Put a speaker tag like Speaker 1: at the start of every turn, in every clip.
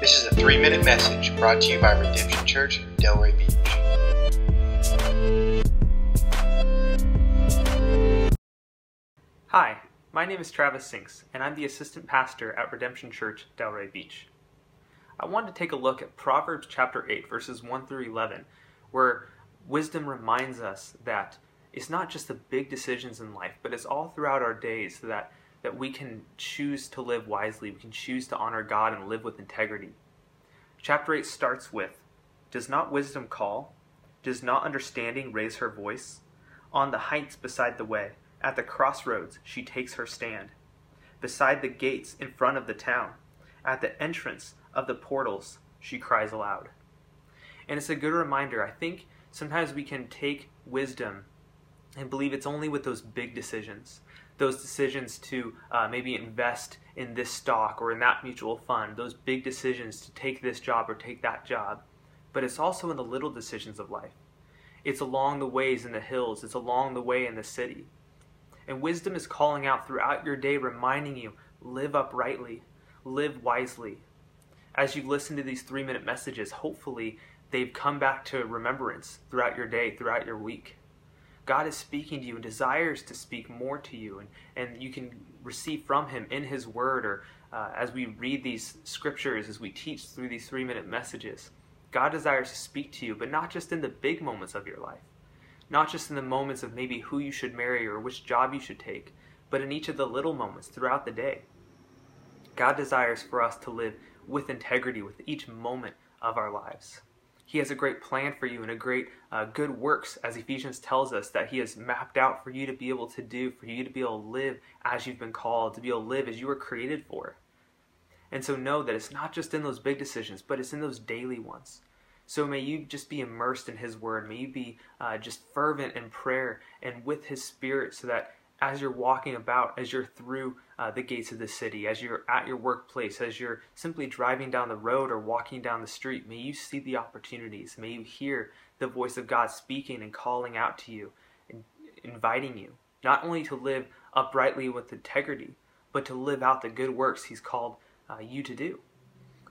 Speaker 1: This is a three minute message brought to you by Redemption Church, Delray Beach.
Speaker 2: Hi, my name is Travis Sinks, and I'm the assistant pastor at Redemption Church, Delray Beach. I wanted to take a look at Proverbs chapter 8, verses 1 through 11, where wisdom reminds us that it's not just the big decisions in life, but it's all throughout our days that, that we can choose to live wisely, we can choose to honor God and live with integrity. Chapter 8 starts with Does not wisdom call? Does not understanding raise her voice? On the heights beside the way, at the crossroads, she takes her stand. Beside the gates in front of the town, at the entrance of the portals, she cries aloud. And it's a good reminder. I think sometimes we can take wisdom and believe it's only with those big decisions. Those decisions to uh, maybe invest in this stock or in that mutual fund, those big decisions to take this job or take that job. But it's also in the little decisions of life. It's along the ways in the hills, it's along the way in the city. And wisdom is calling out throughout your day, reminding you live uprightly, live wisely. As you listen to these three minute messages, hopefully they've come back to remembrance throughout your day, throughout your week. God is speaking to you and desires to speak more to you, and, and you can receive from Him in His Word or uh, as we read these scriptures, as we teach through these three minute messages. God desires to speak to you, but not just in the big moments of your life, not just in the moments of maybe who you should marry or which job you should take, but in each of the little moments throughout the day. God desires for us to live with integrity with each moment of our lives. He has a great plan for you and a great uh, good works, as Ephesians tells us, that He has mapped out for you to be able to do, for you to be able to live as you've been called, to be able to live as you were created for. And so know that it's not just in those big decisions, but it's in those daily ones. So may you just be immersed in His Word. May you be uh, just fervent in prayer and with His Spirit so that as you're walking about, as you're through uh, the gates of the city, as you're at your workplace, as you're simply driving down the road or walking down the street, may you see the opportunities. May you hear the voice of God speaking and calling out to you and inviting you, not only to live uprightly with integrity, but to live out the good works He's called uh, you to do.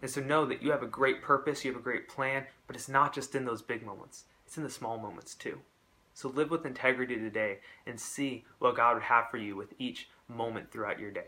Speaker 2: And so know that you have a great purpose, you have a great plan, but it's not just in those big moments, it's in the small moments too. So live with integrity today and see what God would have for you with each moment throughout your day.